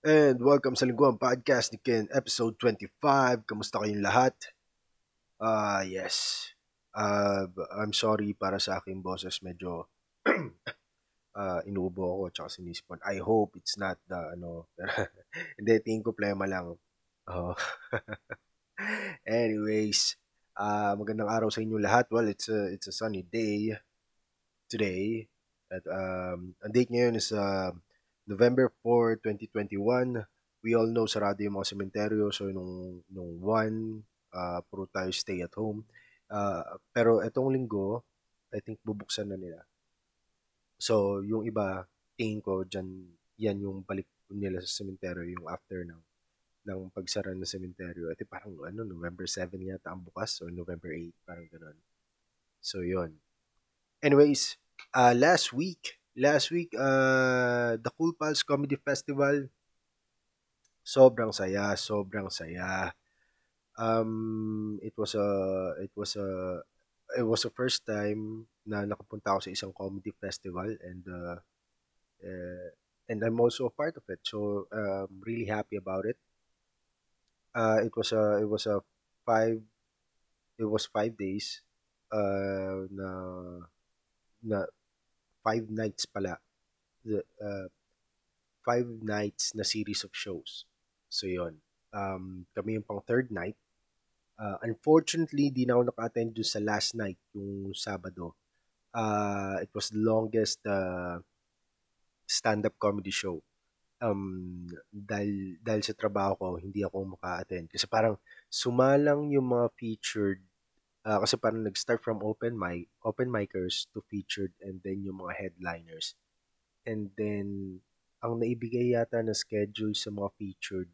And welcome sa Lingguang Podcast ni Ken, episode 25. Kamusta kayong lahat? Ah, uh, yes. Uh, I'm sorry para sa aking boses, medyo uh, inuubo ako tsaka sinisipon. I hope it's not the ano, hindi, tingin ko problema lang. Oh. Anyways, uh, magandang araw sa inyo lahat. Well, it's a, it's a sunny day today. At um, ang date ngayon is uh, November 4, 2021, we all know sarado yung mga sementeryo. So, nung, nung 1, uh, puro tayo stay at home. Uh, pero etong linggo, I think bubuksan na nila. So, yung iba, tingin ko, dyan, yan yung balik nila sa sementeryo, yung after ng ng pagsara ng sementeryo. Ito parang ano, November 7 yata ang bukas or November 8, parang ganun. So, yon Anyways, uh, last week, last week, uh, the Cool Pals Comedy Festival, sobrang saya, sobrang saya. Um, it was a, it was a, it was the first time na nakapunta ako sa isang comedy festival and uh, uh, and I'm also a part of it. So um, really happy about it. Uh, it was a it was a five it was five days uh, na na five nights pala. The, uh, five nights na series of shows. So, yon um, kami yung pang third night. Uh, unfortunately, di na ako naka-attend dun sa last night, yung Sabado. Uh, it was the longest uh, stand-up comedy show. Um, dahil, dahil sa trabaho ko, hindi ako maka-attend. Kasi parang sumalang yung mga featured Uh, kasi parang nag-start from open mic, open micers to featured and then yung mga headliners. And then, ang naibigay yata na schedule sa mga featured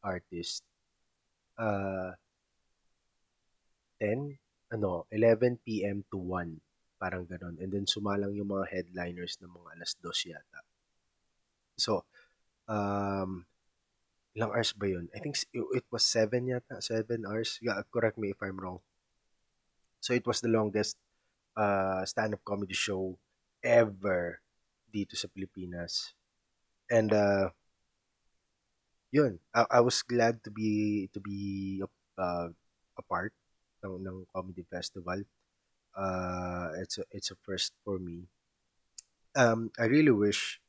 artist, uh, 10, ano, 11 p.m. to 1. Parang ganon. And then sumalang yung mga headliners ng mga alas 2 yata. So, um, ilang hours ba yun? I think it was 7 yata, 7 hours. Yeah, correct me if I'm wrong. So it was the longest uh, stand-up comedy show ever dito sa Pilipinas. And uh, yun, I, I was glad to be to be uh, a part ng ng comedy festival. Uh, it's a, it's a first for me. Um, I really wish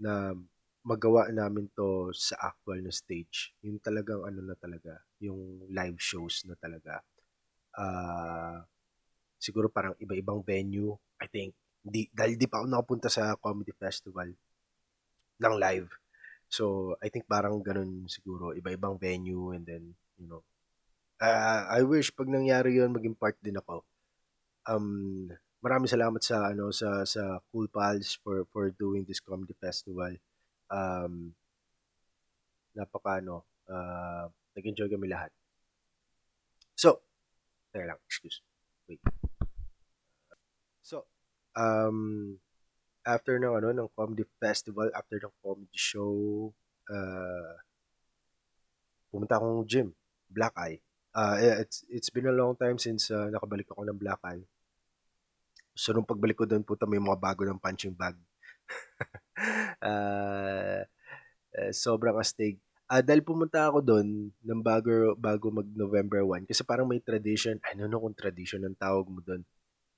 na magawa namin to sa actual na stage. Yung talagang ano na talaga, yung live shows na talaga. Uh, siguro parang iba-ibang venue. I think, di, dahil di pa ako nakapunta sa comedy festival ng live. So, I think parang ganun siguro, iba-ibang venue and then, you know, uh, I wish pag nangyari yon maging part din ako. Um, maraming salamat sa ano sa sa Cool Pals for for doing this comedy festival. Um, napaka ano, uh, nag-enjoy kami lahat. So, teka lang, excuse. Wait. So, um, after ng ano ng comedy festival, after ng comedy show, uh, pumunta akong gym, Black Eye. Uh, it's it's been a long time since uh, nakabalik ako ng Black Eye. So nung pagbalik ko doon puta may mga bago ng punching bag. uh, uh, sobrang astig. Uh, dahil pumunta ako doon ng bago bago mag November 1 kasi parang may tradition, I don't know kung tradition ang tawag mo doon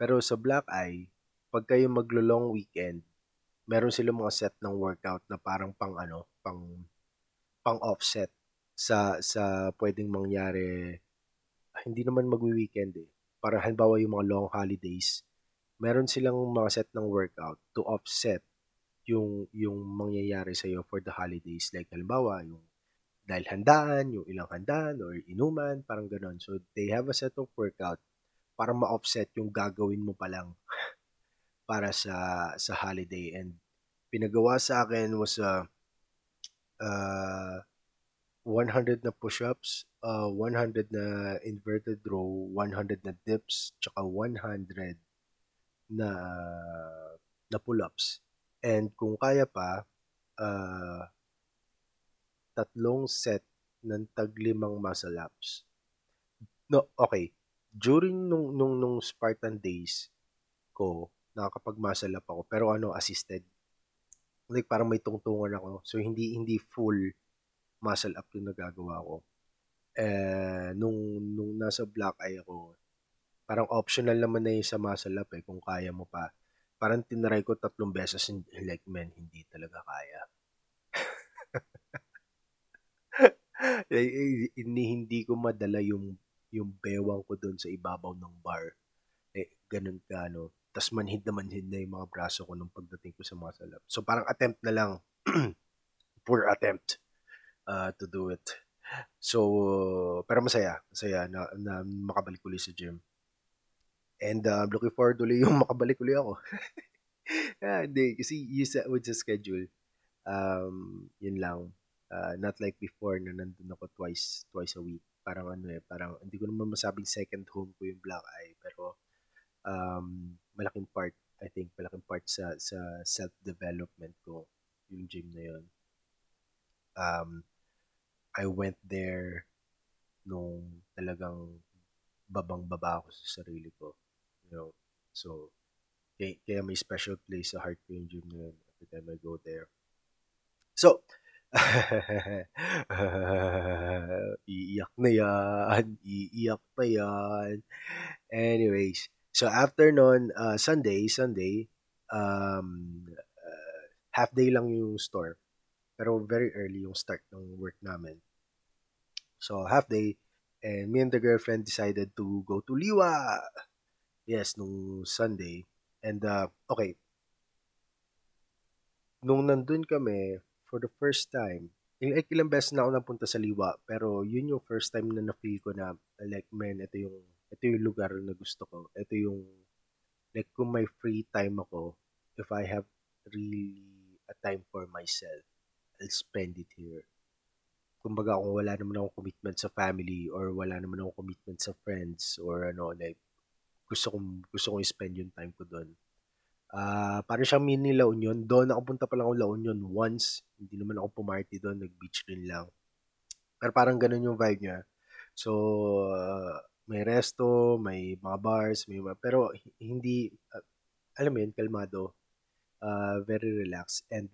pero sa Black Eye, pag kayo maglo-long weekend, meron silang mga set ng workout na parang pang ano, pang pang offset sa sa pwedeng mangyari hindi naman magwi-weekend eh. Para halimbawa yung mga long holidays, meron silang mga set ng workout to offset yung yung mangyayari sa iyo for the holidays like halimbawa yung dahil handaan, yung ilang handaan or inuman, parang ganon. So they have a set of workout para ma-offset yung gagawin mo pa lang para sa sa holiday and pinagawa sa akin was a uh, uh, 100 na push-ups, uh, 100 na inverted row, 100 na dips, tsaka 100 na na pull-ups. And kung kaya pa, uh, tatlong set ng taglimang muscle ups. No, okay during nung nung nung Spartan days ko, nakakapag-muscle up ako pero ano assisted. like parang may tungtungan ako. So hindi hindi full muscle up yung nagagawa ko. Eh, nung, nung nasa black eye ako, parang optional naman na yung sa muscle up eh, kung kaya mo pa. Parang tinry ko tatlong beses, like, men, hindi talaga kaya. eh, hindi, hindi ko madala yung yung bewang ko doon sa ibabaw ng bar. Eh, ganun ka, no? Tapos manhid na manhid na yung mga braso ko nung pagdating ko sa muscle up. So, parang attempt na lang. Poor attempt uh, to do it. So, pero masaya. Masaya na, na makabalik ulit sa gym. And uh, looking forward ulit yung makabalik ulit ako. yeah, hindi. Kasi you with the schedule, um, yun lang. Uh, not like before na nandun ako twice, twice a week. Parang ano eh, parang hindi ko naman masabing second home ko yung Black Eye. Pero um, malaking part, I think, malaking part sa, sa self-development ko yung gym na yun. Um, I went there nung talagang babang-baba ako sa sarili ko. You know, so, kaya, kaya may special place sa heart ko yung gym na yun every time I go there. So, iiyak na yan. Iiyak pa yan. Anyways, so after nun, uh, Sunday, Sunday, um, uh, half day lang yung store. Pero very early yung start ng work namin. So, half day, and me and the girlfriend decided to go to Liwa. Yes, nung Sunday. And, uh, okay. Nung nandun kami, for the first time, like, ilang beses na ako napunta sa Liwa, pero yun yung first time na na-feel ko na, like, man, ito yung, ito yung lugar na gusto ko. Ito yung, like, kung may free time ako, if I have really a time for myself, I'll spend it here. Kumbaga kung wala naman akong commitment sa family or wala naman akong commitment sa friends or ano, like, gusto kong, gusto kong spend yung time ko doon. Uh, parang siyang mini La Union. Doon nakapunta pa lang ako La Union once. Hindi naman ako pumarty doon. Nag-beach rin lang. Pero parang ganun yung vibe niya. So, uh, may resto, may mga bars, may mga, pero hindi, uh, alam mo yun, kalmado, uh, very relaxed, and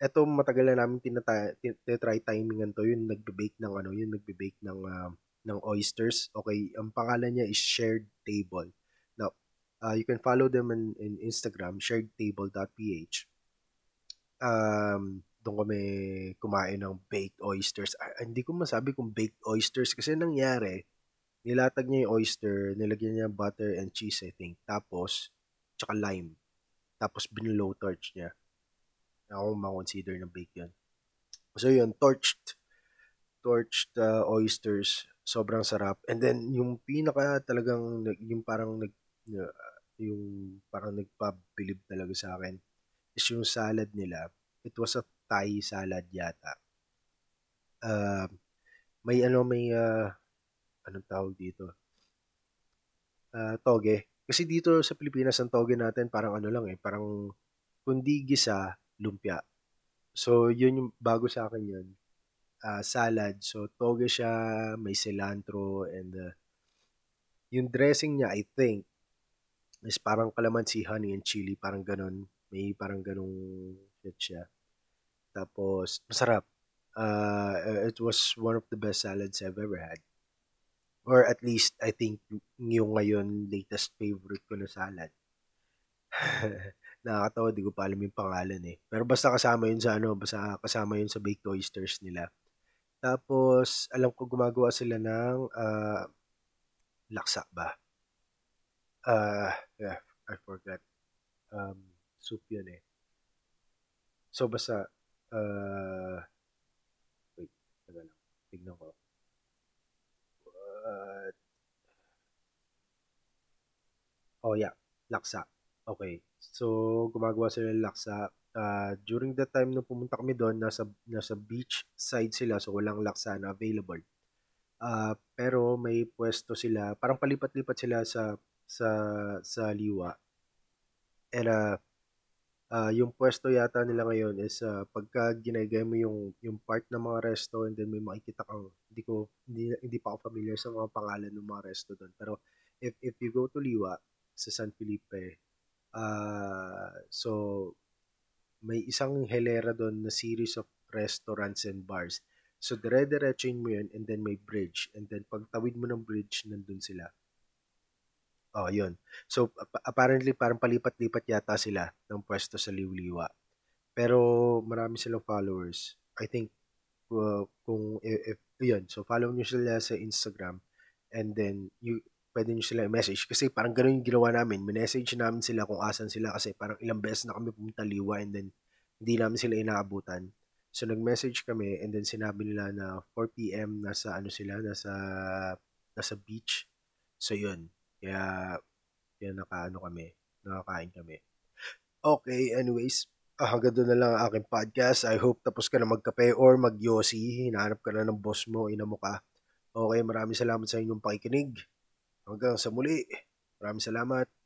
eto matagal na namin tinata- tinatry timingan to, yung nagbe-bake ng ano, yung nagbe-bake ng uh, ng oysters. Okay, ang pangalan niya is Shared Table. Uh, you can follow them in, in Instagram, sharedtable.ph. Um, doon kami kumain ng baked oysters. Ah, hindi ko masabi kung baked oysters kasi nangyari, nilatag niya yung oyster, nilagyan niya butter and cheese, I think. Tapos, tsaka lime. Tapos, binlow torch niya ako ma-consider na bake yun. So yun, torched torched uh, oysters, sobrang sarap. And then yung pinaka talagang yung parang nag yung parang nagpabilib talaga sa akin is yung salad nila. It was a Thai salad yata. Uh, may ano may uh, anong tawag dito? Uh, toge. Kasi dito sa Pilipinas ang toge natin parang ano lang eh, parang kundi gisa lumpia. So, yun yung bago sa akin yun. Uh, salad. So, toge siya, may cilantro, and uh, yung dressing niya, I think, is parang kalamansi, honey, and chili. Parang ganun. May parang ganung shit siya. Tapos, masarap. Uh, it was one of the best salads I've ever had. Or at least, I think, yung ngayon, latest favorite ko na salad. Nakakatawa, di ko pa alam yung pangalan eh. Pero basta kasama yun sa ano, basta kasama yun sa baked oysters nila. Tapos, alam ko gumagawa sila ng uh, laksa ba? Uh, yeah, I forgot. Um, soup yun eh. So, basta, uh, wait, taga lang. Tignan ko. Uh, oh yeah, laksa. Okay. So, gumagawa sila ng laksa. Uh, during that time nung pumunta kami doon, nasa, nasa beach side sila, so walang laksa na available. Uh, pero may pwesto sila, parang palipat-lipat sila sa sa sa Liwa. And uh, uh, yung pwesto yata nila ngayon is uh, pagka ginagay mo yung yung part ng mga resto and then may makikita kang hindi ko hindi, hindi pa ako familiar sa mga pangalan ng mga resto doon. Pero if if you go to Liwa sa San Felipe, Uh, so, may isang helera doon na series of restaurants and bars. So, dire-diretsuin mo yun and then may bridge. And then, pag tawid mo ng bridge, nandun sila. Oh, yun. So, apparently, parang palipat-lipat yata sila ng pwesto sa Liwliwa. Pero, marami silang followers. I think, uh, kung, if, if, yun. So, follow nyo sila sa Instagram. And then, you, pwede nyo sila i-message. Kasi parang ganun yung ginawa namin. Minessage namin sila kung asan sila kasi parang ilang beses na kami pumunta liwa and then hindi namin sila inaabutan. So nag-message kami and then sinabi nila na 4 PM nasa ano sila, nasa nasa beach. So yun. Kaya kaya nakaano kami, nakakain kami. Okay, anyways, ah, hanggang doon na lang ang aking podcast. I hope tapos ka na magkape or magyosi. Hinahanap ka na ng boss mo, ina mo ka. Okay, maraming salamat sa inyong pakikinig. Hanggang sa muli. Maraming salamat.